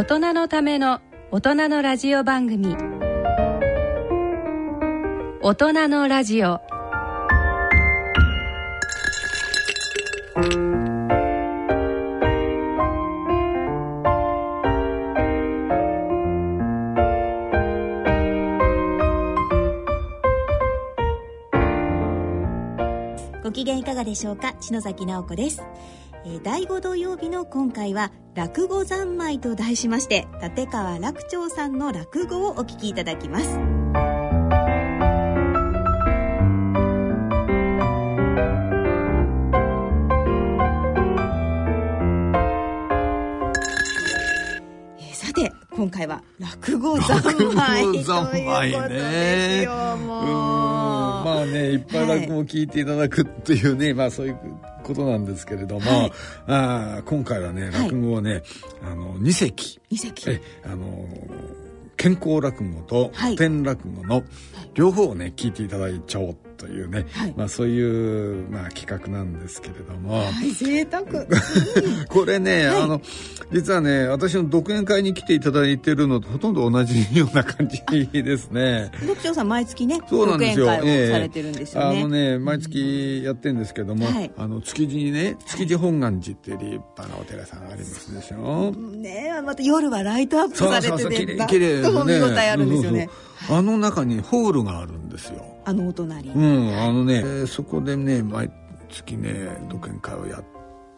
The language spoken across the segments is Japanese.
大人のための大人のラジオ番組。大人のラジオ。ご機嫌いかがでしょうか？篠崎直子です、えー第5土曜日の今回は落語三昧と題しまして立川楽長さんの落語をお聞きいただきます。今回は落語三昧ということですようんもうまあねいっぱい落語を聞いていただくっていうね、まあそういうことなんですけれども、はい。あー今回はねはい。落語をね、あの二席。二席。えあの健康落語とはい。古典落語の両方をね聞いていただいちゃおうというね、はい。まあそういう、まあ、企画なんですけれども、はい贅沢。これね、はい。あの実はね私の独演会に来ていただいてるのとほとんど同じような感じですね。六長さん毎月ねそうなんですよ。独演会ええをされてるんですよね、あのね、毎月やってるんですけども、はい。あの築地にね、築地本願寺っていう立派なお寺さんがありますでしょ？ねえまた夜はライトアップされててそう見応えあるんですよねあの中にホールがあるんですよ。あのお隣、うん、あのね、えーそこでね、毎月ね、独演会をやっ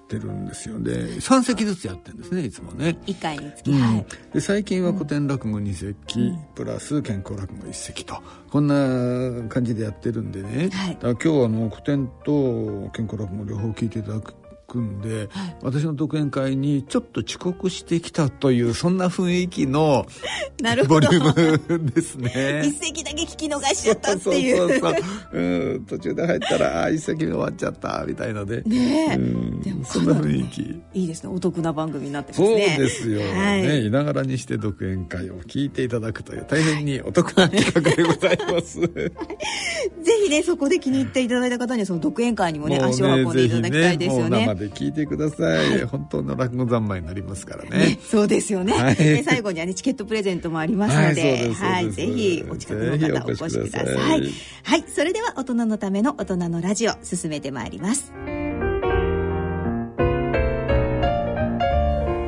てるんですよ。で、3席ずつやってるんですね、いつもね。一回につき、うん。はい。で最近は古典落語2席、プラス健康落語1席と。こんな感じでやってるんでね、はい。だから今日はあの古典と健康落語両方聞いていただくんで、はい。私の独演会にちょっと遅刻してきたというそんな雰囲気の ボリュームですね。一席だけ聞き逃しちゃったっていう。そうそうそう。うん途中で入ったら一席目終わっちゃったみたいので。ねでもそんな雰囲気。いいですね。お得な番組になってますそうねですよ、はい。ねいながらにして独演会を聞いていただくという大変にお得な企画でございます。ぜひねそこで気に入っていただいた方にはその独演会にもねもう足を運んでいただきたいですよね。ぜひもう生で聞いてください、本当の落語三昧になりますからね。ね、そうですよね、はい。で最後にはねチケットプレゼントもありますので、はいはい、ぜひお近くの方お越ししください。ください。はいそれでは大人のための大人のラジオ進めてまいります。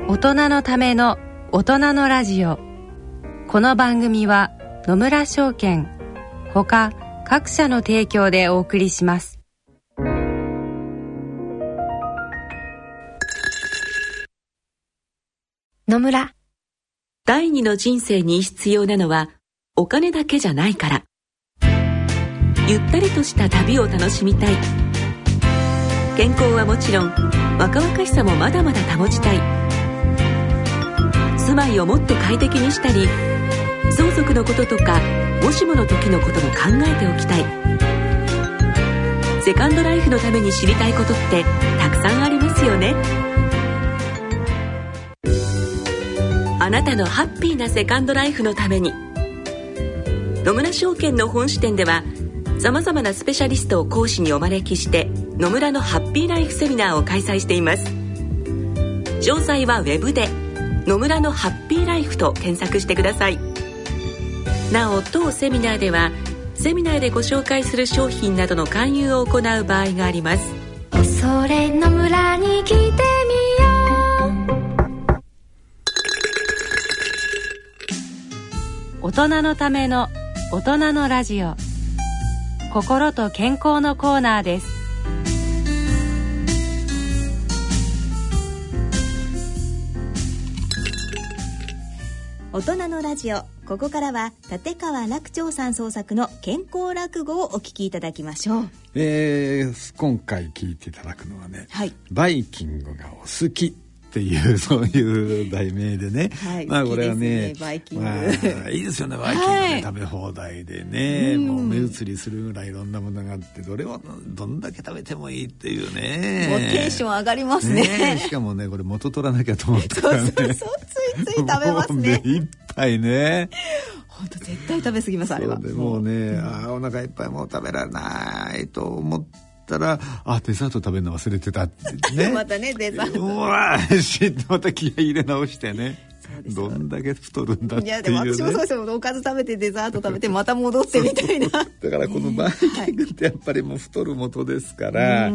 大人のための大人のラジオ。この番組は野村証券ほか各社の提供でお送りします。野村。第二の人生に必要なのはお金だけじゃないから。ゆったりとした旅を楽しみたい。健康はもちろん若々しさもまだまだ保ちたい。住まいをもっと快適にしたり相続のこととかもしもの時のことも考えておきたい。セカンドライフのために知りたいことってたくさんありますよね。あなたのハッピーなセカンドライフのために。野村証券の本支店ではさまざまなスペシャリストを講師にお招きして野村のハッピーライフセミナーを開催しています。詳細はウェブで「野村のハッピーライフ」と検索してください。なお当セミナーではセミナーでご紹介する商品などの勧誘を行う場合があります。それの村に来てみよ大人のための大人のラジオ。心と健康のコーナーです。大人のラジオここからは立川楽長さん創作の健康落語をお聞きいただきましょう。えー今回聞いていただくのはねはい「バイキングがお好き」っていうそういう題名でね、はい。まあこれはねねまあ、いいですよねバイキングはい。で食べ放題でね、もう目移りするぐらいいろんなものがあってどれをどんだけ食べてもいいっていうね。もうテンション上がりますね。しかもねこれ元取らなきゃと思ってからね。そうそうそう。ついつい食べますね。目いっぱいね。本当絶対食べ過ぎますあれは。そうでもうね、あーお腹いっぱいもう食べられないと思ったらあデザート食べるの忘れてたってね。またねデザート。うわまた気合い入れ直してね。どんだけ太るんだっていう、ね、いやでも私もそうです。よおかず食べてデザート食べて また戻ってみたいな。だからこのバイキングってやっぱりもう太る元ですから、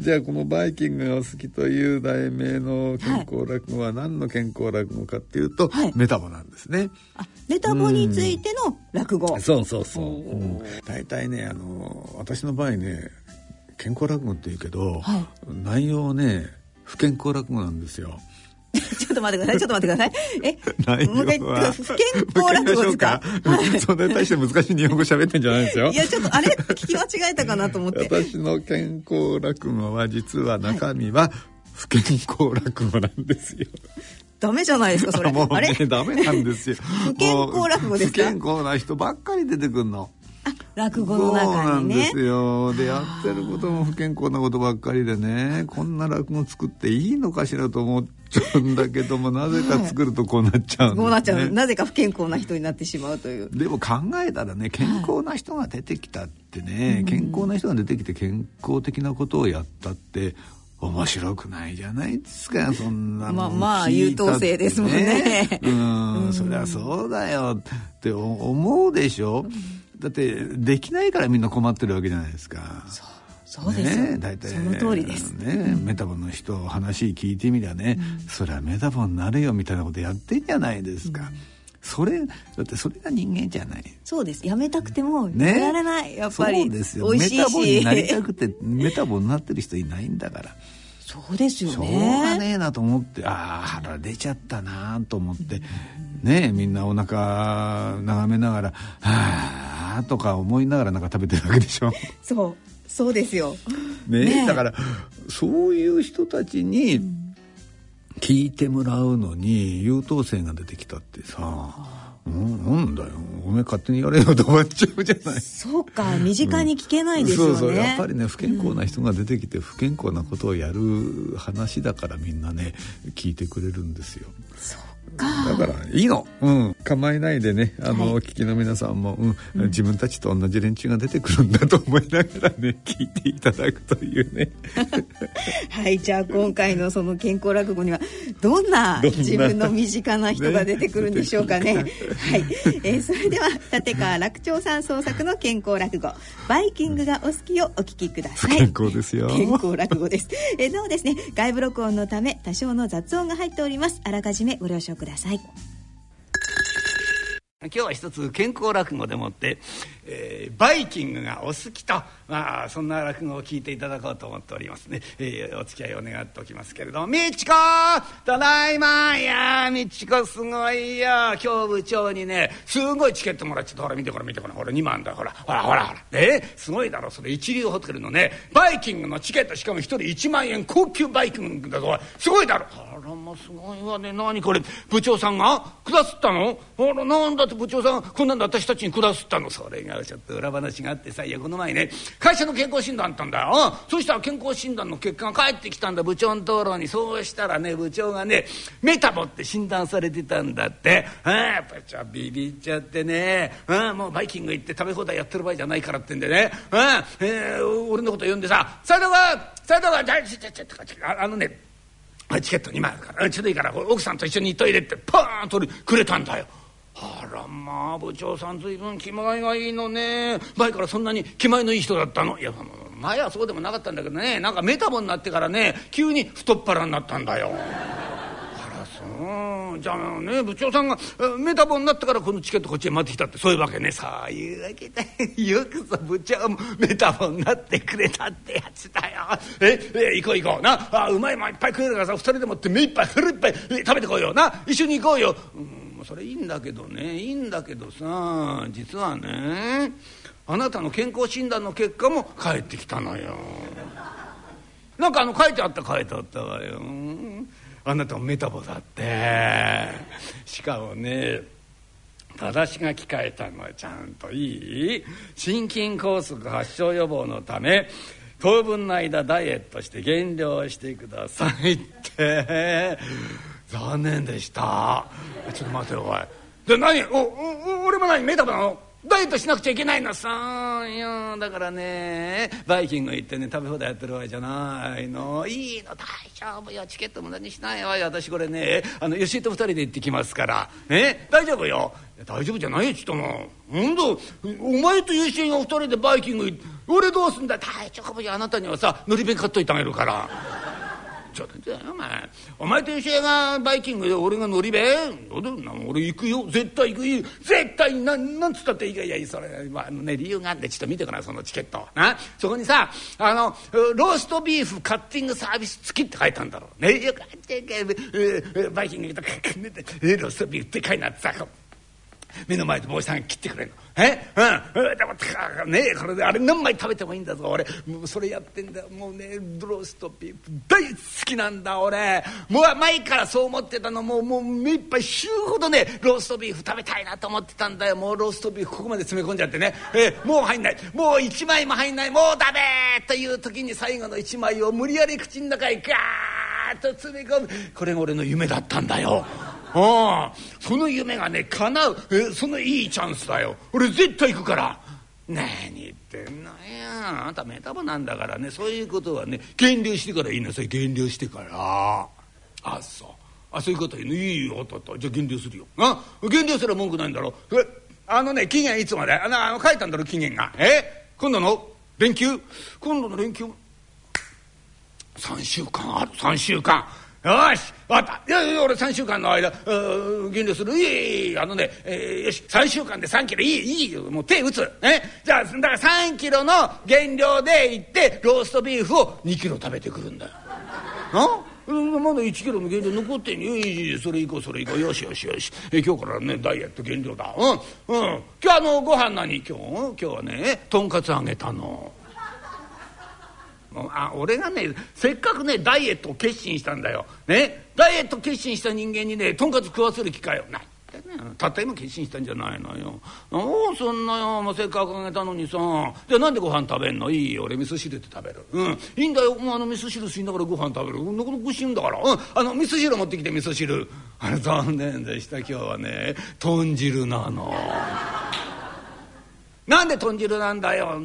じゃあこのバイキングがお好きという題名の健康落語は何の健康落語かっていうと、はい。メタボなんですね。あメタボについての落語。そうそうそう、うん、大体ねあの私の場合ね健康落語って言うけど、はい。内容ね不健康落語なんですよ。ちょっと待ってください。ちょっと待ってください。え？内容は不健康落語ですか？そんなに対して難しい日本語喋ってんじゃないですよ。い。やちょっとあれ聞き間違えたかなと思って。私の健康落語は実は中身は不健康落語なんですよ。ダメじゃないですかそれ。もうあれねダメなんですよ。不健康落語です不健康な人ばっかり出てくるの。あ落語のそうな中にねんですよ。で、やってることも不健康なことばっかりでね、こんな落語作っていいのかしらと思っちゃうんだけども、なぜか作るとこうなっちゃうね。こうなっちゃう。なぜか不健康な人になってしまうという。でも考えたらね健康な人が出てきたってね、健康な人が出てきて健康的なことをやったって面白くないじゃないですかそんなのまあまあ優等生ですもんね。うんそりゃそうだよって思うでしょだってできないからみんな困ってるわけじゃないですか。そうですよ、ね、大体。その通りです。ね、メタボの人話聞いてみりゃね、そりゃメタボになるよみたいなことやってんじゃないですか、それだってそれが人間じゃない。そうです。やめたくてもねやられない、やっぱりそうですよ。メタボになりしたくてメタボになってる人いないんだから。そうですよしょうがねねえなと思ってああ腹出ちゃったなと思って、ねえみんなお腹眺めながら「はあ」とか思いながらなんか食べてるわけでしょ。そう。そうですよ。ね。ね。えだからそういう人たちに聞いてもらうのに優等生が出てきたってさ、うん、なんだよ。お前勝手にやれよと思っちゃうじゃない。そうか。身近に聞けないですよね、そうそう。やっぱりね不健康な人が出てきて不健康なことをやる話だからみんなね聞いてくれるんですよ。だからいいの、うん、構えないでね。あの、はい。お聞きの皆さんも、うん。自分たちと同じ連中が出てくるんだと思いながらね 聞いていただくというね。はいじゃあ今回のその健康落語にはどんな自分の身近な人が 出てくるんでしょうかね。ねはい、えーそれでは立川楽長さん創作の健康落語「バイキングがお好き」をお聞きください。不健康ですよ。健康落語です、えーなおですね。外部録音のため多少の雑音が入っております。あらかじめご了承ください今日は一つ健康落語でもって、えーバイキングがお好きと、まあ、そんな落語を聞いていただこうと思っておりますね、えーお付き合いを願っておきますけれども「みちこ!ただいまいや!みちこすごいよ!今日部長にねすごいチケットもらっちゃってほら見てこれ見てこれ。ほら2万だほらほらほらほら。えーすごいだろそれ。一流ホテルのねバイキングのチケットしかも一人1万円高級バイキングだぞ。すごいだろ。あらまあすごいわね。何これ部長さんが？くだすったの？あらなんだって部長さんこんなんで私たちにくだすったの？それがちょっと裏話があってさいやこの前ね。会社の健康診断あったんだよ、そしたら健康診断の結果が返ってきたんだ。部長のところに。そうしたらね部長がねメタボって診断されてたんだって。あやっぱりじゃあビビっちゃってね、うん、もうバイキング行って食べ放題やってる場合じゃないからってんでね、うんえー俺のこと呼んでさ「斉藤が斉藤がじゃあちょちょちょちょああのねチケット2枚あるからうちょっといいから奥さんと一緒にトイレってパーンとくれたんだよ。あらまあ部長さん随分気前がいいのね前からそんなに気前のいい人だったのいや前はそうでもなかったんだけどねなんかメタボになってからね急に太っ腹になったんだよ。あらそうじゃあね部長さんがメタボになってからこのチケットこっちへ回ってきたってそういうわけね。そういうわけで よくぞ部長もメタボになってくれたってやつだよ。ええ行こう行こうな。あうまいもんいっぱい食えるからさ二人でもって目いっぱいフルいっぱい食べてこいよな。一緒に行こうよ、うん、それいいんだけどね。いいんだけどさ実はねあなたの健康診断の結果も返ってきたのよ。なんかあの書いてあった書いてあったわよ。あなたもメタボだって。しかもね、私が聞かれたのはちゃんといい心筋梗塞発症予防のため、当分の間ダイエットして減量してくださいって。残念でした。ちょっと待て、おい。で、何？お、お、俺も何？メタボなの？ダイエットしなくちゃいけないのさいやだからねバイキング行ってね食べ放題やってるわけじゃないの。いいの大丈夫よ。チケット無駄にしないわよ。私これねあの吉井と二人で行ってきますから。え？大丈夫よ。大丈夫じゃないよちょっとも。うほんとお前と吉井が二人でバイキング行って俺どうすんだ大丈夫じゃあなたにはさのり弁買っといてあげるから。ちょっとお前お前と吉江がバイキングで俺が乗り弁どうだな俺行くよ。絶対行くよ。絶対なんなんつったっていいかいやそれ、まあ、のね理由があってちょっと見てくなそのチケットな？そこにさあのローストビーフカッティングサービス付きって書いたんだろうね。よかったバイキングと ローストビーフって書いてあってさ。目の前で坊さんが切ってくれんの。え？うん。でもねこれであれ何枚食べてもいいんだぞ俺。もうそれやってんだ。もうねローストビーフ。大好きなんだ俺。もう前からそう思ってたの。もうもう目いっぱい週ほどねローストビーフ食べたいなと思ってたんだよ。もうローストビーフここまで詰め込んじゃってね、えー、もう入んない。もう一枚も入んない。もうダメという時に最後の一枚を無理やり口の中へガーッと詰め込む。これが俺の夢だったんだよ。ああその夢がね叶う。えそのいいチャンスだよ。俺絶対行くから。何言ってんのよ。あんたメタボなんだからね。そういうことはね減量してから言いなさい。減量してから。あそう。あそういうこと言うの？いいよととじゃあ減量するよ。あ減量すら文句ないんだろ。えあのね期限いつまで？あのあの書いたんだろ期限が。え今度の連休？今度の連休？3週間ある。3週間。よし分かった。いやいや俺3週間の間減量する。いいいいあのね、えー、よし3週間で3キロ。いいいいもう手打つ。ね。じゃあだから3キロの減量で行ってローストビーフを2キロ食べてくるんだよ。なまだ1キロの減量残ってんよ。いいいいそれ行こうそれ行こう。よしよしよし。え今日からねダイエット減量だ。うんうん。今日あのご飯何？今日？今日はねとんかつあげたの。あ俺がねせっかくねダイエットを決心したんだよ。ね？ダイエット決心した人間にねとんかつ食わせる機会をない。たった今決心したんじゃないのよ。おそんなよ、もうせっかくあげたのにさ。じゃあなんでご飯食べんの？いいよ、俺味噌汁で食べる。うん。いいんだよ、もうあの味噌汁吸いながらご飯食べる。なかなか美味しいんだから。うん。あの味噌汁持ってきて味噌汁。あれ残念でした、今日はね。豚汁なの。なんで豚汁なんだよ。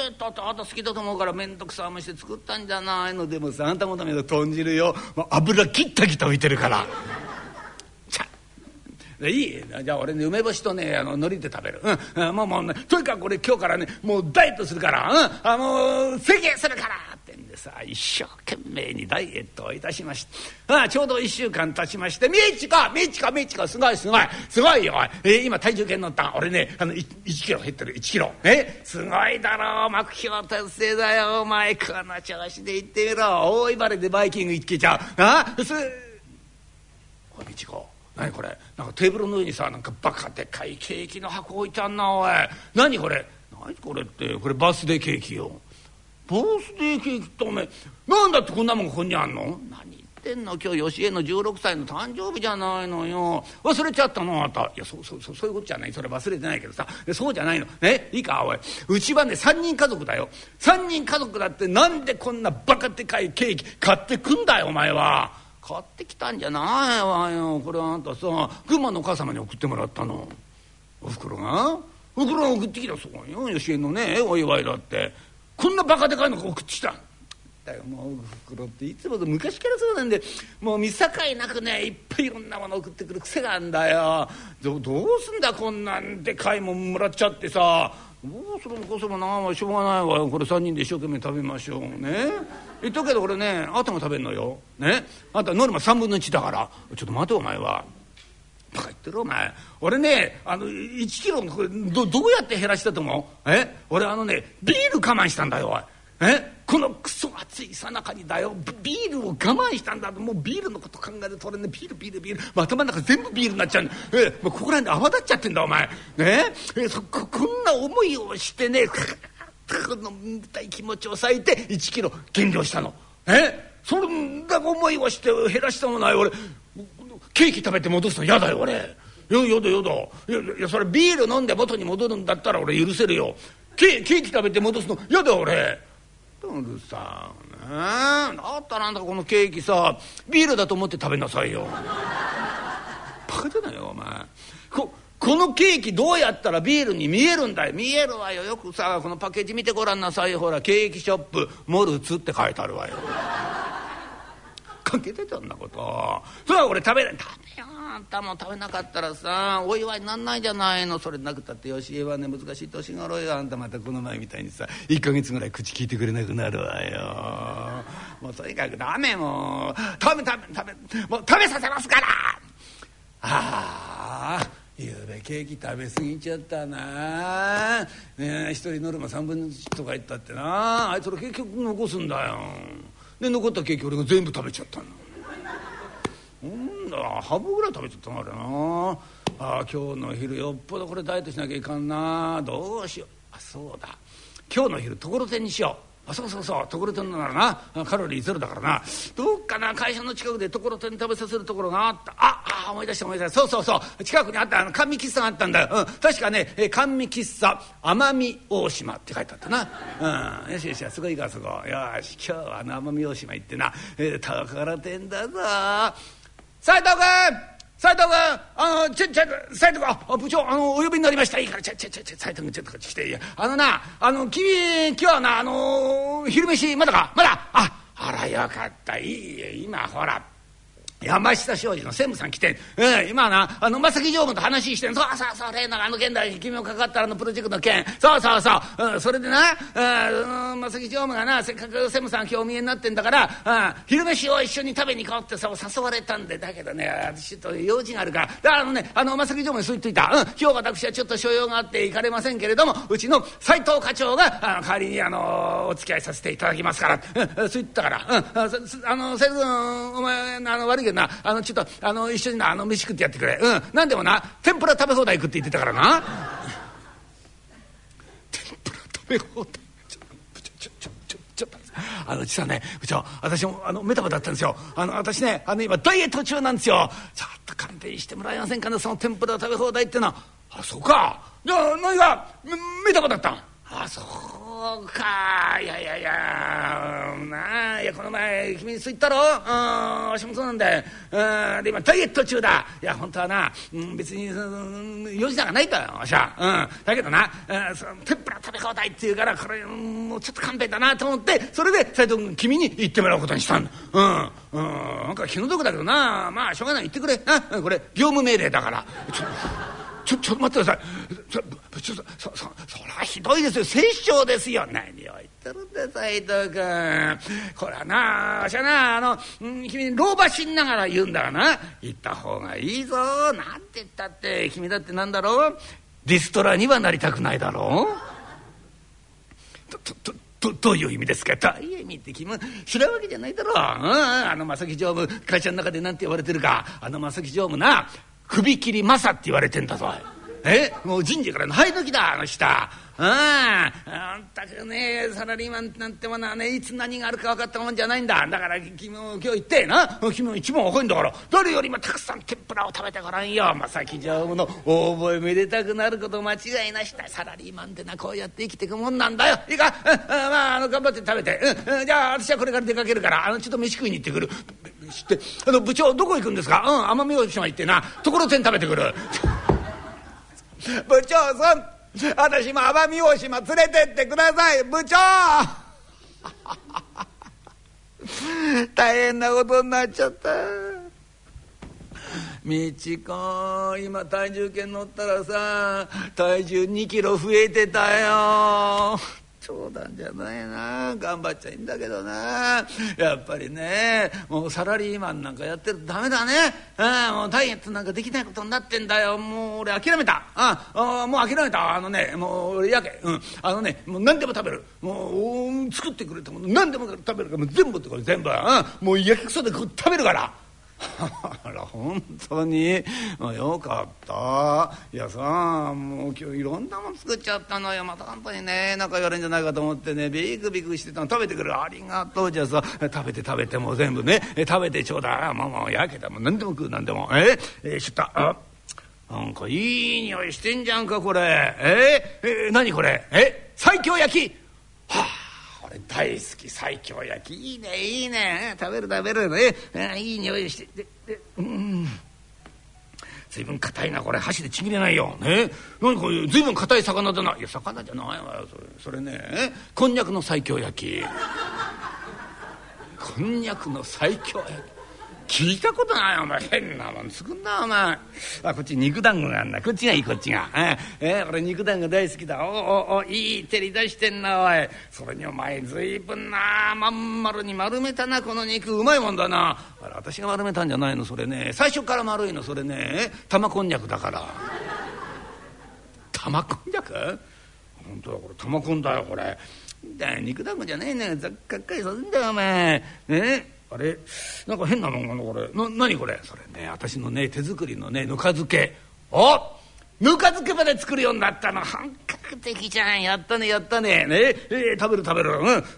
でたあた好きだと思うから面倒くさまして作ったんじゃないの。でもさあんたもための豚汁よ。油切った切った浮いてるから。いい。じゃあ俺ね梅干しとねあの海苔で食べる、うん、もうもう、ね、とにかくこれ今日からねもうダイエットするから、うん、あの宣言するから。さ一生懸命にダイエットをいたしました。ああちょうど1週間経ちまして「みちこみちこみちこすごいすごいすごいよ、えー、今体重計乗った俺ねあの 1, 1キロ減ってる1キロ。えすごいだろう目標達成だよ。お前この調子で行ってみろ。大茨でバイキング行けちゃう。あすおいみちこ何これ？なんかテーブルの上にさなんかバカでかいケーキの箱置いてあんなおい。何これ？何これってこれバースデーケーキよ。バースデーケーキっておめなんだってこんなもんここにあんの？何言ってんの？今日吉江の16歳の誕生日じゃないのよ。忘れちゃったの？あんた。いやそうそうそうそういうことじゃない。それ忘れてないけどさ。そうじゃないの。ね？いいかおい。うちはね3人家族だよ。3人家族だってなんでこんなバカでかいケーキ買ってくんだよお前は。買ってきたんじゃないわよ。これはあんたさ群馬のお母様に送ってもらったの。おふくろが？おふくろが送ってきた。そうよ。吉江のねお祝いだって。こんなバカでかいの送ってきただよもうおふくろっていつも昔からそうなんでもう見境なくねいっぱいいろんなもの送ってくる癖があんだよ。どうすんだこんなんでかいもんもらっちゃってさ。どうするもこそもなしょうがないわよ。これ3人で一生懸命食べましょうね。言っとくけどこれねあたが食べんのよ。ね。あんたノルマ3分の1だから。ちょっと待てお前は。バカ言ってるお前。俺ねあの1キロどどうやって減らしたと思う？え？俺あのねビール我慢したんだよおい。え？このクソ暑いさなかにだよ。ビールを我慢したんだ。もうビールのこと考えると俺ねビールビールビール、まあ、頭の中全部ビールになっちゃう。んえもうここら辺で泡立っちゃってんだお前。ねえそここんな思いをしてねこのたい気持ちを抑えて1キロ減量したの。え？そんな思いをして減らしたもない俺。ケーキ食べて戻すの嫌だよ俺。いやだやだ。いやいやそれビール飲んで元に戻るんだったら俺許せるよ。ケケーキ食べて戻すの嫌だ俺。うるさね。だったらあんたこのケーキさビールだと思って食べなさいよ。バカじゃないよお前。ここのケーキどうやったらビールに見えるんだよ。見えるわよ。よくさこのパッケージ見てごらんなさいほらケーキショップモルツって書いてあるわよ。関係出てんなこと。それは俺食べない食べよあんたも食べなかったらさお祝いになんないじゃないの。それなくたってよしえはね難しい年頃よ。あんたまたこの前みたいにさ1ヶ月ぐらい口聞いてくれなくなるわよ。もうとにかくダメもう。食べ食べ食べもう食べさせますから。ああゆうべケーキ食べ過ぎちゃったな。ねえ一人ノルマ3分の1とか言ったってな。あいつら結局残すんだよ。で残ったケーキ俺が全部食べちゃったの。うんだ半分ぐらい食べちゃったのあれな。あ今日の昼よっぽどこれダイエットしなきゃいかんな。どうしよう。あそうだ。今日の昼ところてんにしよう。あそうそうそうところてんならなカロリーゼロだからな。どっかな会社の近くでところてん食べさせるところがあった。ああ思い出した思い出した。そうそうそう。近くにあったあの甘味喫茶があったんだよ、うん、確かね甘味喫茶奄美大島って書いてあったな、うん、よしよしそこ行こうそこよし今日はあの奄美大島行ってな、えー、ところてんだぞ。斉藤君！斉藤君あのちょちょ斉藤君あ部長あのお呼びになりました。いいからちょちょちょ斉藤君ちょっとこっち来て。いやあのなあの君今日はなあの昼飯まだか？まだああらよかった。いいえ今ほら山下商事の専務さん来て、うん、今なあの正木常務と話してんそうそうそう例のあの件だ君もかかったあのプロジェクトの件。そうそうそう、うん、それでな、うん、正木常務がなせっかく専務さん今日お見えになってんだから、うん、昼飯を一緒に食べに行こうってさ誘われたんでだけどね私ちょっと用事があるから。だからあのねあの正木常務にそう言っといた、うん、今日私はちょっと所用があって行かれませんけれどもうちの斎藤課長があの代わりにあのお付き合いさせていただきますから、うん、そう言ったから、うん、あの斉藤君お前あの悪いけどなあのちょっとあの一緒になあの飯食ってやってくれ。うん。何でもな天ぷら食べ放題食って言ってたからな。天ぷら食べ放題。ちょちょちょちょちょあの実はね部長私もあのメタボだったんですよあの私ねあの今ダイエット中なんですよちょっと勘弁してもらえませんかねその天ぷら食べ放題ってのはあそうかじゃあ何がメタボだったんあそうか。いやいやいや。なあいやこの前君にそう言ったろう。んわしもそうなんだよ。うんで今ダイエット中だ。いや本当はな、うん、別にうん用事なんかないんだよわしは。うんだけどな、うん、その天ぷら食べ放題って言うからこれうんもうちょっと勘弁だなと思ってそれで斎藤君君に言ってもらうことにしたんだ。うんうんなんか気の毒だけどな。まあしょうがない。言ってくれ。なこれ業務命令だから。ちょちょっと待ってください。そちょそそそそりゃひどいですよ。殺生ですよ。何を言ってるんだ斎藤君。これはなわしはなあの、うん、君老婆しんながら言うんだがな。言った方がいいぞ。なんて言ったって君だってなんだろう。リストラにはなりたくないだろう。とととどういう意味ですか。どういう意味って君も知らんわけじゃないだろう、うん、あの正木常務会社の中で何て言われてるか。あの正木常務な。首切り正って言われてんだぞ。え？もう人事からの生え時だあの下ああんたくねサラリーマンなんてものはねいつ何があるか分かったもんじゃないんだ。だから君も今日行ってな。君も一番若いんだから。誰よりもたくさん天ぷらを食べてごらんよ。正木常務の大覚えめでたくなること間違いなしだ。サラリーマンってなこうやって生きてくもんなんだよ。いいか、まああの頑張って食べて、うん、じゃあ私はこれから出かけるからあのちょっと飯食いに行ってくる。してあの部長どこ行くんですか？うん奄美大島行ってな。ところてん食べてくる。部長さん私も奄美大島連れてってください部長。大変なことになっちゃった。みちこ今体重計乗ったらさ体重2キロ増えてたよ。冗談じゃないな。頑張っちゃいいんだけどな。やっぱりねもうサラリーマンなんかやってるとダメだね。あもうダイエットなんかできないことになってんだよ。もう俺諦めた。ああもう諦めた。あのねもう俺やけ、うん、あのねもう何でも食べる。もう作ってくれたもの。何でも食べるから全部ってこれ全部、うん、もう焼きくそで食べるから。あら本当に？よかった。いやさもう今日いろんなもん作っちゃったのよ。また本当にね仲言われんじゃないかと思ってね。ビクビクしてたの食べてくる。ありがとうじゃあさ食べて食べてもう全部ね。食べてちょうだい。もうもうやけたもう何でも食う何でも。ええ、しったあなんかいい匂いしてんじゃんかこれ。え、え、何これ？え最強焼き。大好き。西京焼き。いいねいいね。食べる食べる。ねいい匂いして。ででうん。随分硬いなこれ。箸でちぎれないよ。ね。何これ随分硬い魚だな。いや魚じゃないわよ。それそれね。こんにゃくの西京焼き。こんにゃくの西京焼き。聞いたことないお前。変なもん作んなお前。あこっち肉団子があんなこっちがいいこっちが。ええ俺肉団子大好きだ。おおおいい照り出してんなおい。それにお前随分なまん丸に丸めたなこの肉。うまいもんだな。あれ私が丸めたんじゃないのそれね。最初から丸いのそれね。玉こんにゃくだから。玉こんにゃく？本当だこれ玉こんだよこれ。だ肉団子じゃねえねざっかっかりさせんだよお前。ね？あれ？なんか変なのがこれ。な何これ？それね私のね手作りのねぬか漬け。おぬか漬けまで作るようになったの。本格的じゃん。やったねやったね。ね？えー、食べる食べる。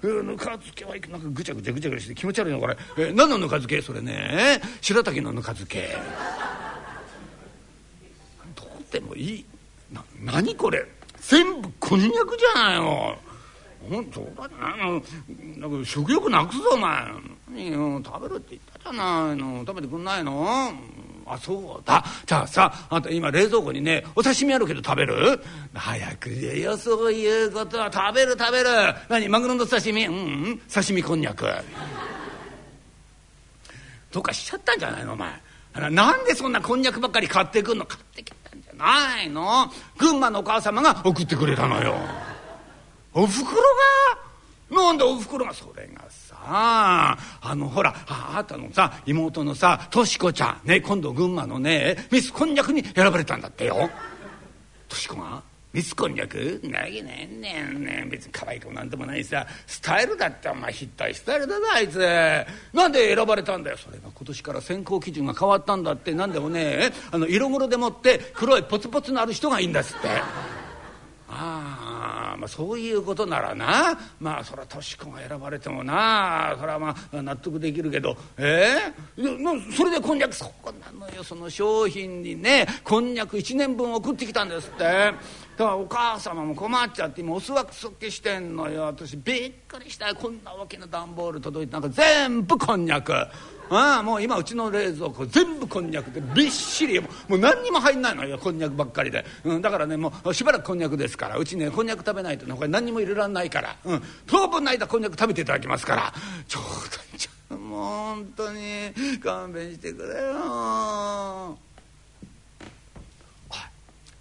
うん。ぬか漬けはなんかぐちゃぐちゃぐちゃぐちゃして気持ち悪いのこれ、えー、何のぬか漬け？それね。白滝のぬか漬け。どうでもいい。な何これ？全部こんにゃくじゃないの本当だねなんか食欲なくすぞお前。何よ食べるって言ったじゃないの。食べてくんないの。あそうだ。じゃあさあんた今冷蔵庫にねお刺身あるけど食べる？早く言えよそういうこと。は食べる食べる。何マグロの刺身？うん、うん、刺身こんにゃく。どうかしちゃったんじゃないのお前。なんでそんなこんにゃくばっかり買ってくんの？買ってきたんじゃないの。群馬のお母様が送ってくれたのよ。おふくろが？なんでおふくろが？それがさあのほらあなたのさ妹のさとし子ちゃん。ね今度群馬のねミスこんにゃくに選ばれたんだってよ。とし子が？ミスこんにゃく？なぎねんねんねん。別に可愛い子なんでもないさ。スタイルだってお前ひったいスタイルだなあいつ。なんで選ばれたんだよ。それが今年から選考基準が変わったんだって。なんでもねあの色黒でもって黒いポツポツのある人がいいんですって。ああ。まあそういうことならな。まあそれはとし子が選ばれてもな。それはまあ納得できるけど。えー、それでこんにゃくそこなのよその商品にね。こんにゃく1年分送ってきたんですって。だからお母様も困っちゃって今おすわくそっけしてんのよ。私びっくりした。よこんな大きな段ボール届いてなんか全部こんにゃく。ああもう今うちの冷蔵庫全部こんにゃくでびっしり。もう何にも入んないのよこんにゃくばっかりで、うん、だからねもうしばらくこんにゃくですから。うちねこんにゃく食べないとね他に何にも入れられないから、うん、当分の間こんにゃく食べていただきますから。ちょうどちょもう本当に。勘弁してくれよ。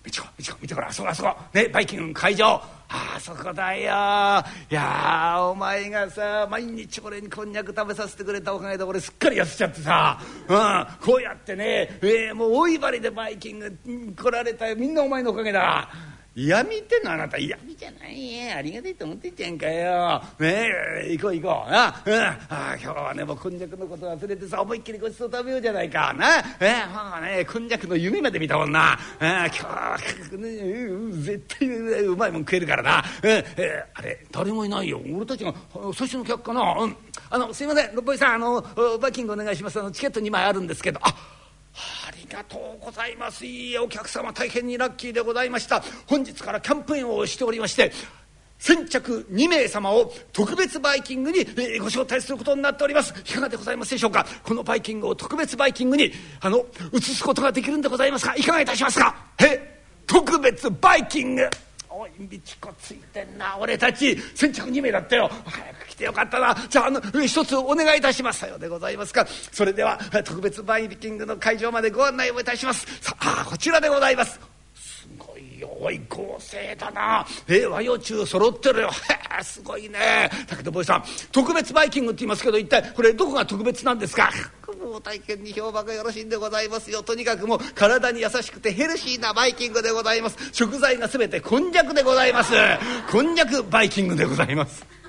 見てこ見てこ見てこれあそこあそこねバイキング会場。あそこだよ。いやお前がさ毎日俺にこんにゃく食べさせてくれたおかげで俺すっかり痩せちゃってさ、うん、こうやってね、えー、もう大い張りでバイキング来られたよ。みんなお前のおかげだ。嫌味ってのあなた嫌味じゃないよありがたいと思ってんじゃんかよ。ねえ行こう行こう。な、うん、あ今日はねもうこんにゃくのこと忘れてさ思いっきりごちそう食べようじゃないか。なええもうねこんにゃくの夢まで見たもんな。あ今日は、ね、絶対うまいもん食えるからな、ええあれ誰もいないよ。俺たちが最初の客かな、うん、あのすいません六本木さんあのバイキングお願いします。あのチケット2枚あるんですけど。あがとうございます。いいお客様大変にラッキーでございました。本日からキャンペーンをしておりまして先着2名様を特別バイキングに、えご招待することになっております。いかがでございますでしょうか？このバイキングを特別バイキングにあの移すことができるんでございますか？いかがいたしますか？え特別バイキング。いみちこついてんな。俺たち先着2名だったよ。早く来てよかったな。じゃああの一つお願いいたしますさようでございますか。それでは特別バイビキングの会場までご案内をいたします。さあこちらでございます。ごいよおい豪勢だな。え和洋中揃ってるよ。へ えすごいね。だけどボーイさん特別バイキングって言いますけど一体これどこが特別なんですか？もう大変に評判がよろしいんでございますよ。とにかくもう体に優しくてヘルシーなバイキングでございます。食材が全てこんにゃくでございます。こんにゃくバイキングでございます。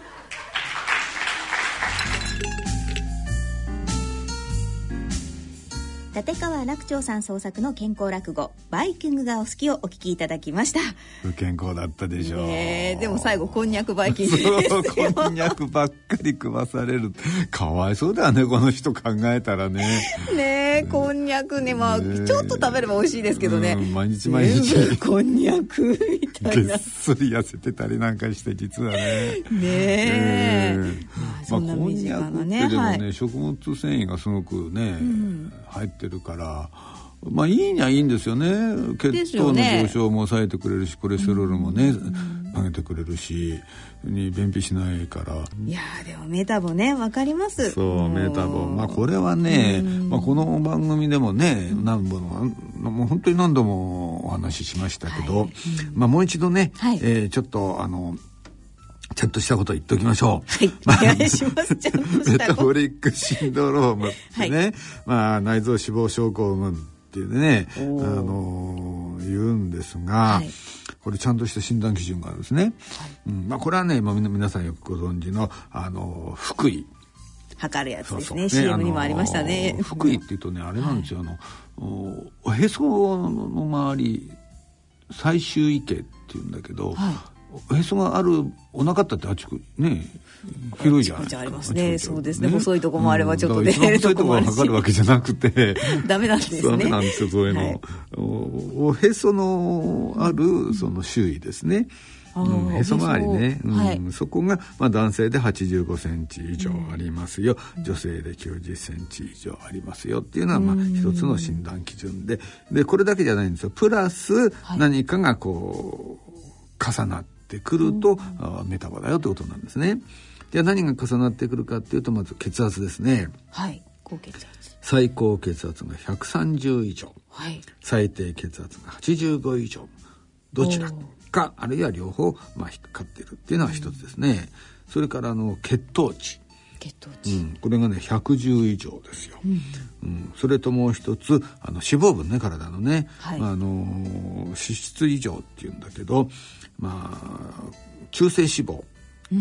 立川らく朝さん創作の健康落語「バイキングがお好き」をお聞きいただきました。不健康だったでしょう、ね、でも最後こんにゃくバイキングこんにゃくばっかり食わされる。かわいそうだよねこの人考えたらね。ねこんにゃくね。まあちょっと食べれば美味しいですけどね、毎日毎日。こんにゃくみたいな。げっすり痩せてたりなんかして実はね。ねえ、まあ、こんにゃくってでもね、はい、食物繊維がすごくね、うん、入ってるからまあいいにはいいんですよね。血糖の上昇も抑えてくれるしコレステロールもね上げてくれるしに便秘しないから。いやーでもメタボねわかります。そうメタボ。まあこれはね、まあ、この番組でもね何度ももう本当に何度もお話ししましたけど、まあもう一度ね、はい。えーちょっとあのちゃんとしたこと言っておきましょう。はい。お願いします。メタボリックシンドロームってね、まあ内臓脂肪症候群っていうね、あのー言うんですが、はい。これちゃんとした診断基準があるんですね。うん、まあこれはね、まあ、みな皆さんよくご存知のあの福井。測るやつですね。そうそう。CM にもありましたね。福井っていうとねあれなんですよ、あのおおへその周り最終池っていうんだけど、おへそがあるお腹だってあっちこね広いじゃないありますね。そうですね。細いとこもあればちょっとね 細いところを測るわけじゃなくて。ダメなんですね。ダメなんですよそういうの、はい。おおへそのあるその周囲ですね、あうん、ーへそ。周りね、おへそはい。うん、そこが、まあ、男性で85センチ以上ありますよ、女性で90センチ以上ありますよっていうのは、まあ、一つの診断基準で。でこれだけじゃないんですよ。プラス何かがこう重なってくると、あーメタボだよということなんですね。じゃあ何が重なってくるかっていうとまず血圧ですね。はい。高血圧。最高血圧が130以上。はい。最低血圧が85以上。どちらかあるいは両方、まあ、引っかかってるっていうのは一つですね、それからあの血糖値、血糖値うん、これがね110以上ですよ、うん。それともう一つあの脂肪分ね体のね、はい。まあ、あのー脂質以上っていうんだけどまあ中性脂肪。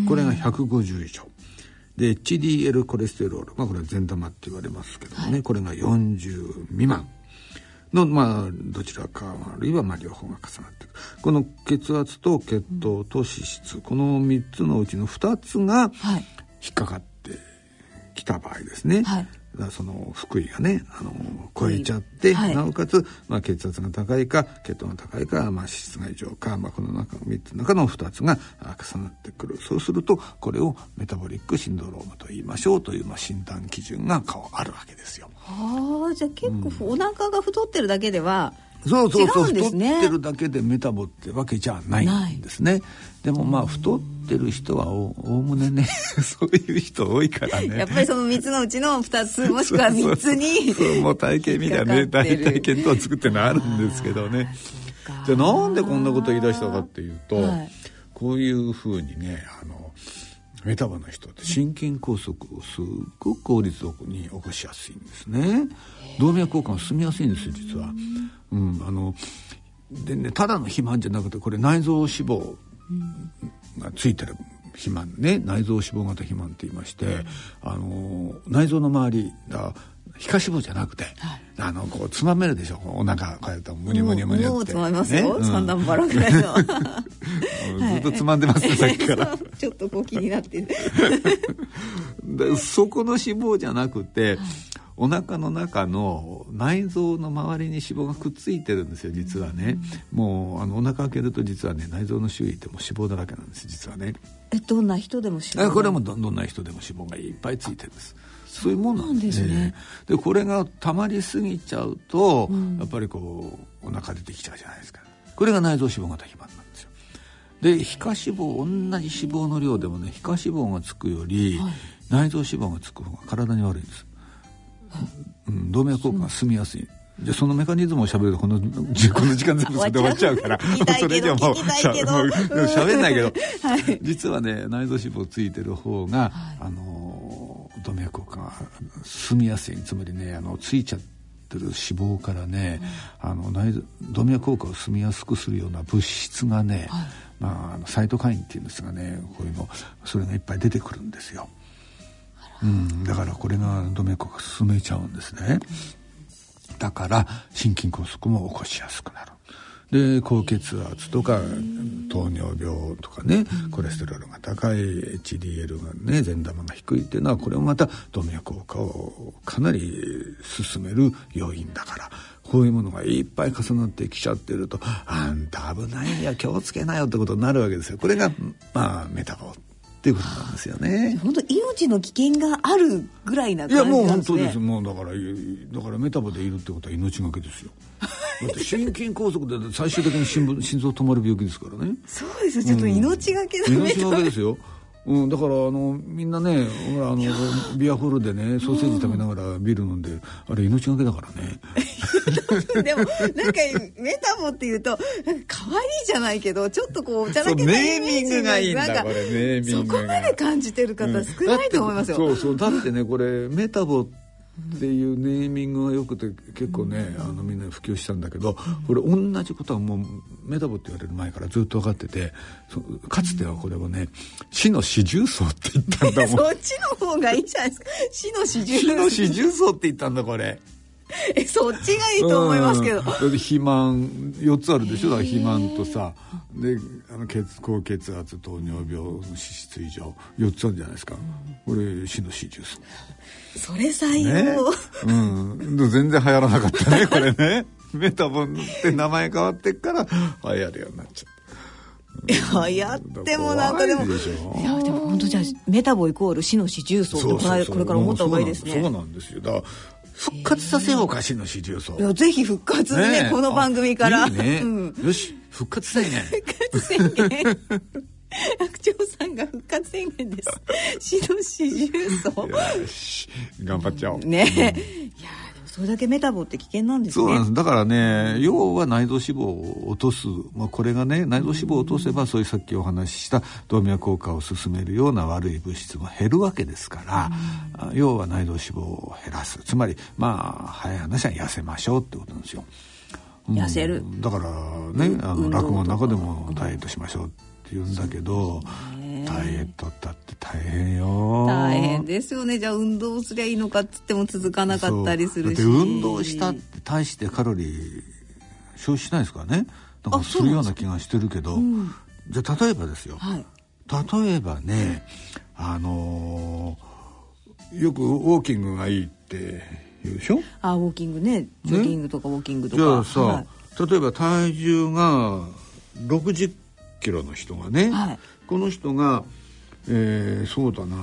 これが150以上、で HDL コレステロール、まあ、これは善玉って言われますけどもね、これが40未満。の、まあ、どちらかあるいはまあ両方が重なっている。この血圧と血糖と脂質、この3つのうちの2つがはい。引っかかってきた場合ですね、はい。その福井がねあの超えちゃって、はい。なおかつ、まあ、血圧が高いか血糖が高いか、まあ、脂質が異常か、まあ、この中3つの中の2つがあ重なってくる。そうするとこれをメタボリックシンドロームと言いましょうという、まあ、診断基準があるわけですよ。ああじゃあ結構お腹が太ってるだけではそうそう、違うね。太ってるだけでメタボってわけじゃないんですね。でもまあ太ってる人はおおおむねね そういう人多いからね。やっぱりその3つのうちの2つもしくは3つにそうもう体型見りゃね大体血糖作ってるのあるんですけどね。じゃあなんでこんなこと言い出したかっていうと、はい。こういうふうにねあのメタボの人って心筋梗塞をすっごく効率よくに起こしやすいんですね。動脈硬化が進みやすいんですよ実は。うんあのでねただの肥満じゃなくてこれ内臓脂肪がついてる肥満ね。内臓脂肪型肥満って言いまして、あの内臓の周りが皮下脂肪じゃなくて、あのこうつまめるでしょ。お腹こうやってムニムニムニって。もうつまみますよ、ね？三段バラぐらいの。う んずっとつまんでますね、さっきから。ちょっとこう気になって。でそこの脂肪じゃなくて、お腹の中の内臓の周りに脂肪がくっついてるんですよ実はね、もうあのお腹開けると実はね内臓の周囲ってもう脂肪だらけなんです実はね。えどんな人でも知あこれはもうどどんな人でも脂肪がいっぱいついてるんですそういうもんなんですね。でこれが溜まりすぎちゃうと、やっぱりこうお腹出てきちゃうじゃないですか。これが内臓脂肪型肥満なんですよ。で皮下脂肪同じ脂肪の量でもね皮下脂肪がつくより、内臓脂肪がつく方が体に悪いんです、うん、動脈硬化が進みやすい。じゃあそのメカニズムを喋るとこのじこの時間全部それで終わっちゃうからそれ以上もうしゃもう喋んないけど、はい。実はね内臓脂肪ついてる方が、あの動脈硬化が進みやすいつまりねあのついちゃってる脂肪からね、あの内臓動脈硬化を進みやすくするような物質がね、まあ、あのサイトカインっていうんですがねこういうのそれがいっぱい出てくるんですよ。うん、だからこれが動脈硬化進めちゃうんですね。だから心筋梗塞も起こしやすくなる。で高血圧とか糖尿病とかねコレステロールが高い HDL がね善玉が低いっていうのはこれもまた動脈硬化をかなり進める要因だからこういうものがいっぱい重なってきちゃってるとあんた危ないや気をつけなよってことになるわけですよ。これがまあメタボっていうことなんですよね。本当命の危険があるぐらいな感じいやもうなんですね。本当ですもうだからだからメタボでいるってことは命がけですよ。だって心筋梗塞で最終的に心臓心臓止まる病気ですからね。そうですよ。ちょっと命がけのメ命タがけですようん、だからあのみんなねほらあのビアホールでねソーセージ食べながらビール飲んであれ命がけだからね。でもなんかメタボっていうと可愛いじゃないけどちょっとこうおちゃらけたイメージがいいんだこれネーミングが。そこまで感じてる方少ないと思いますよ、だってそうそうだってねこれメタボっていうネーミングがよくて結構ね、あのみんな普及したんだけど、これ同じことはもうメタボって言われる前からずっと分かっててそかつてはこれをね死の四重奏って言ったんだもん。そっちの方がいいじゃないですか。死の四重死の四重奏って言ったんだこれ えそっちがいいと思いますけど、肥満4つあるでしょ？だから肥満とさ。であの血高血圧糖尿病脂質異常。4つあるじゃないですか、これ死の四重奏それ採用、ね、うん、全然流行らなかったねこれね。メタボンって名前変わってっから流行るようになっちゃった。いややってもなんかでも。怖いやでも本当じゃあメタボイコール死の四重奏ってこれこれから思った方がいいですね。そうなんですよ。だから復活させようか死の四重奏いやぜひ復活ねこの番組から。あいいね、うん、よし復活宣言復活宣言楽長さんが復活宣言です。死の四重奏頑張っちゃおう。ね、いやでもそれだけメタボって危険なんですね。そうなんです。だからね要は内臓脂肪を落とす、まあ、これがね内臓脂肪を落とせばそういうさっきお話しした動脈硬化を進めるような悪い物質も減るわけですから、あ要は内臓脂肪を減らす。つまりまあ早い話は痩せましょうってことなんですよ。うん。痩せる。だからねあの落語の中でもダイエットしましょうって言うんだけど、ダイエットだって大変よ。大変ですよね。じゃあ運動すりゃいいのかっつっても続かなかったりするし。だって運動したって大してカロリー消費しないですからね。だからあするような気がしてるけど、じゃあ例えばですよ、はい。例えばねあのーよくウォーキングがいいって言うでしょ？あウォーキングね。ジョギングとかウォーキングとか。じゃあさ、はい。例えば体重が60キロの人がね、はい。この人が、えーそうだな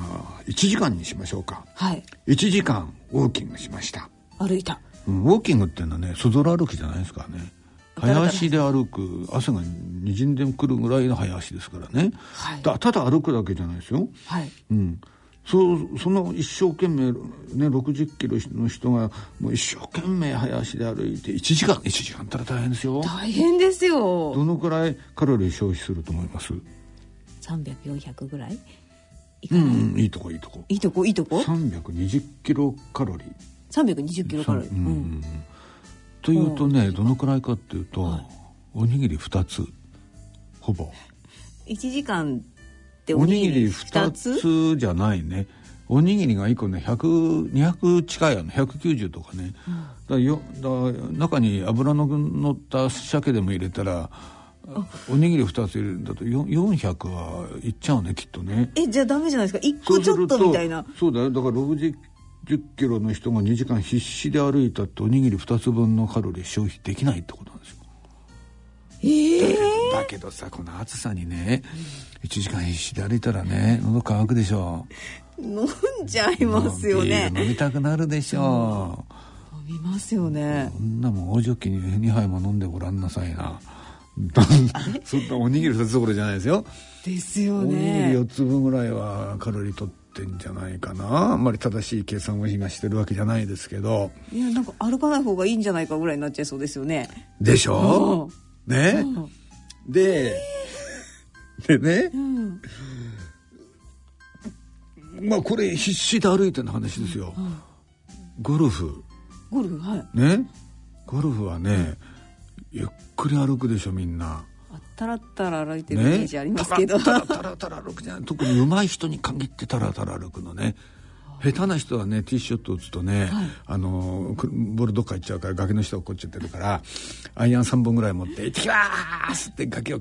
1時間にしましょうか。はい。1時間ウォーキングしました。歩いた。うんウォーキングっていうのはねそぞろ歩きじゃないですからね。早足で歩く汗がにじんでくるぐらいの早足ですからね、はいだただ歩くだけじゃないですよ、はいうん、そうその一生懸命、ね、60キロの人がもう一生懸命早足で歩いて1時間1時間ったら大変ですよ。大変ですよ。どのくらいカロリー消費すると思います？300400ぐらい？いうん、うん、いいとこいいとこ。いいとこいいとこ？320キロカロリー。320キロカロリー、うんうんというとねどのくらいかっていうと、おにぎり2つ。ほぼ。1時間でおにぎり2 2つ？つじゃないね。おにぎりが1個ね100200近いやの。190とかね、だからよだ中に油の乗った鮭でも入れたらおにぎり2つ入れるんだとよ400はいっちゃうねきっとね。えじゃあダメじゃないですか？1個ちょっとみたいな。そうだよ。だから60キロの人が2時間必死で歩いたっておにぎり2つ分のカロリー消費できないってことなんですよええだけどさこの暑さにね1時間必死で歩いたらね喉乾くでしょ。飲んじゃいますよね。飲みたくなるでしょ。飲みますよね。こんなもん大ジョッキに2杯も飲んでごらんなさいな。そんなおにぎり2つどころじゃないですよ。ですよおにぎりね4つ分ぐらいはカロリー取ってんじゃないかな。あんまり正しい計算を今してるわけじゃないですけど。いやなんか歩かない方がいいんじゃないかぐらいになっちゃいそうですよね。でしょ？ね。ででね。うん。まあこれ必死で歩いての話ですよ。ゴルフ。ゴルフはい。ね。ゴルフはねゆっくり歩くでしょみんな。あたらったら歩いてるイメージありますけど、タラタラタラタラ歩くじゃない特に上手い人に限ってタラタラ歩くのね下手な人はねティーショット打つとね、あのくボールどっか行っちゃうから崖の下落っこっちゃってるからアイアン3本ぐらい持って「行ってきます!」って崖を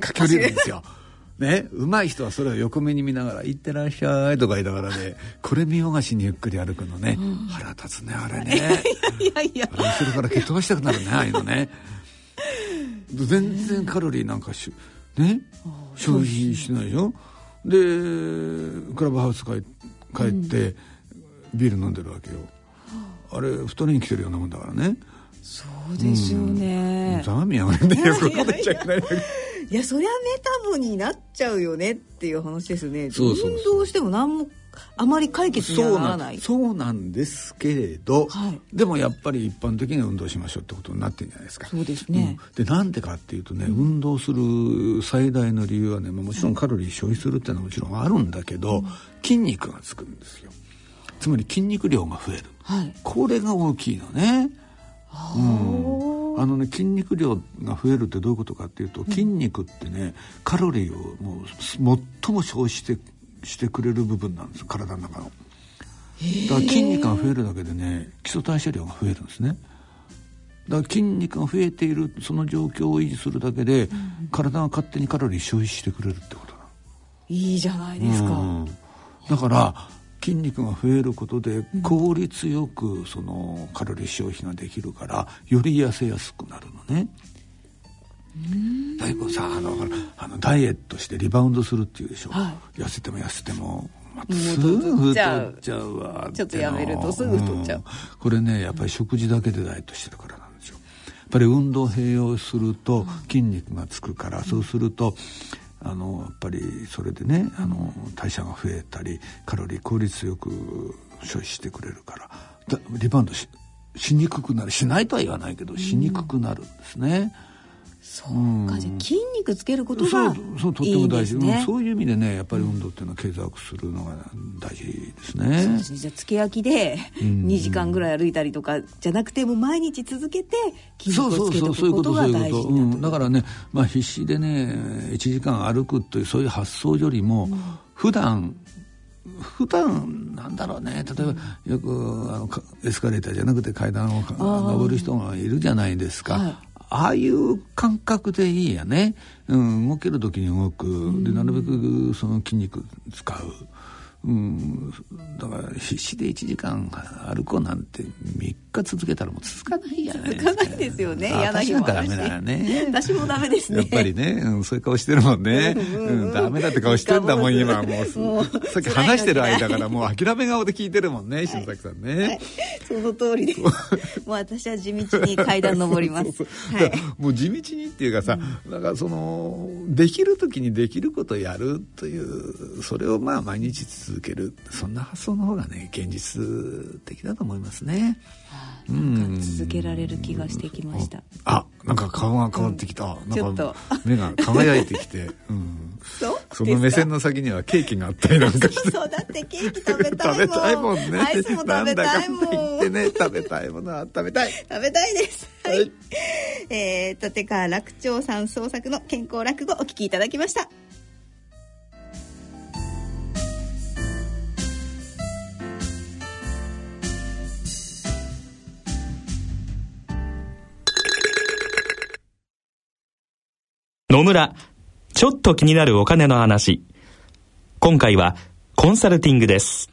駆け下りるんですよ。ね、上手い人はそれを横目に見ながら「行ってらっしゃい」とか言いながらねこれ見よがしにゆっくり歩くのね、腹立つねあれね。いやいや後ろから蹴っ飛ばしたくなるねああいうのね。全然カロリーなんかしね？消費しないでしょでクラブハウス帰帰って、ビール飲んでるわけよ。あれ太りに来てるようなもんだからね。そうですよね、ざまみやめてよくこと言っちゃいけない。いやそりゃメタボになっちゃうよねっていう話ですね。そうそうそう。運動しても何もあまり解決にはそうならない。そうなんですけれど、はい。でもやっぱり一般的には運動しましょうってことになってるんじゃないですか。そうですね。うん。でなんでかっていうとね、運動する最大の理由はねまあもちろんカロリー消費するっていうのはもちろんあるんだけど、筋肉がつくんですよ。つまり筋肉量が増える。はい。これが大きいのね。うん、あのね筋肉量が増えるってどういうことかっていうと筋肉ってねカロリーをもう最も消費してしてくれる部分なんです体の中の。だから筋肉が増えるだけでね基礎代謝量が増えるんですね。だから筋肉が増えているその状況を維持するだけで、体が勝手にカロリー消費してくれるってこと。いいじゃないですか、うんだから筋肉が増えることで効率よくそのカロリー消費ができるからより痩せやすくなるのね。だいぶさあのあのダイエットしてリバウンドするっていうでしょ、は痩せても痩せても、まあ、もうすぐ太っちゃうわちょっとやめるとすぐ太っちゃう。んこれねやっぱり食事だけでダイエットしてるからなんですよ。やっぱり運動併用すると筋肉がつくから、そうするとあのやっぱりそれでねあの代謝が増えたりカロリー効率よく消費してくれるからだリバウンドししにくくなる。しないとは言わないけどしにくくなるんですね。そうか。じゃあ筋肉つけることがそうとっても大事。そういう意味でねやっぱり運動っていうのは継続するのが大事ですそうねですね。じゃあつけ焼きでん。2時間ぐらい歩いたりとかじゃなくてもう毎日続けて筋肉そうをつけておくこととが大事うん、だからね、まあ、必死でね1時間歩くというそういう発想よりも、普段普段なんだろうね。例えば、よくあのかエスカレーターじゃなくて階段をか登る人がいるじゃないですか、はいああいう感覚でいいやね、うん、動ける時に動くでなるべくその筋肉使う。うん、だから必死で1時間歩こうなんて3日続けたらもう続かないやね続かないですよねあ嫌な日もダメだよね。私もダメですね。やっぱりね、うん、そういう顔してるもんね。うん、ダメだって顔してんだもん、今。もう、もうさっき話してる間からもう諦め顔で聞いてるもんね、篠崎さんね。その通りで。すもう私は地道に階段登ります。はい。もう地道にっていうかさ、なんかその、できる時にできることをやるという、それをまあ毎日続ける。そんな発想の方がね、現実的だと思いますね。うん。続けられる気がしてきましたあ、なんか顔が変わってきた。ちょっとなんか目が輝いてきて。うん。その目線の先にはケーキがあったりなんかして。そうだってケーキ食べたいもん 食べたいもんね。アイスも食べたいもん食べたいものは食べたい。食べたいです。はい。はいえー、立川楽長さん創作の健康落語お聞きいただきました。野村、ちょっと気になるお金の話。今回はコンサルティングです。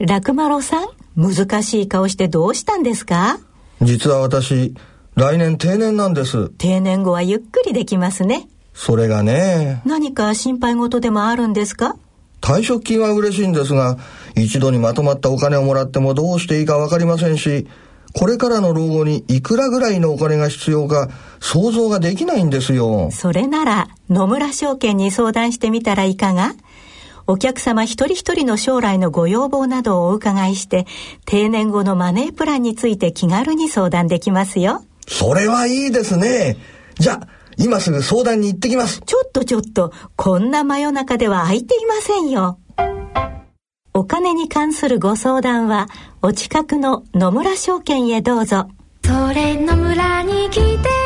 楽丸さん、難しい顔してどうしたんですか？実は私、来年定年なんです。定年後はゆっくりできますね。それがね、何か心配事でもあるんですか？退職金は嬉しいんですが、一度にまとまったお金をもらってもどうしていいかわかりませんし、これからの老後にいくらぐらいのお金が必要か想像ができないんですよ。それなら野村証券に相談してみたらいかが？お客様一人一人の将来のご要望などをお伺いして定年後のマネープランについて気軽に相談できますよ。それはいいですね。じゃあ、今すぐ相談に行ってきます。ちょっとちょっと、こんな真夜中では空いていませんよ。お金に関するご相談はお近くの野村証券へどうぞ。それ野村に来て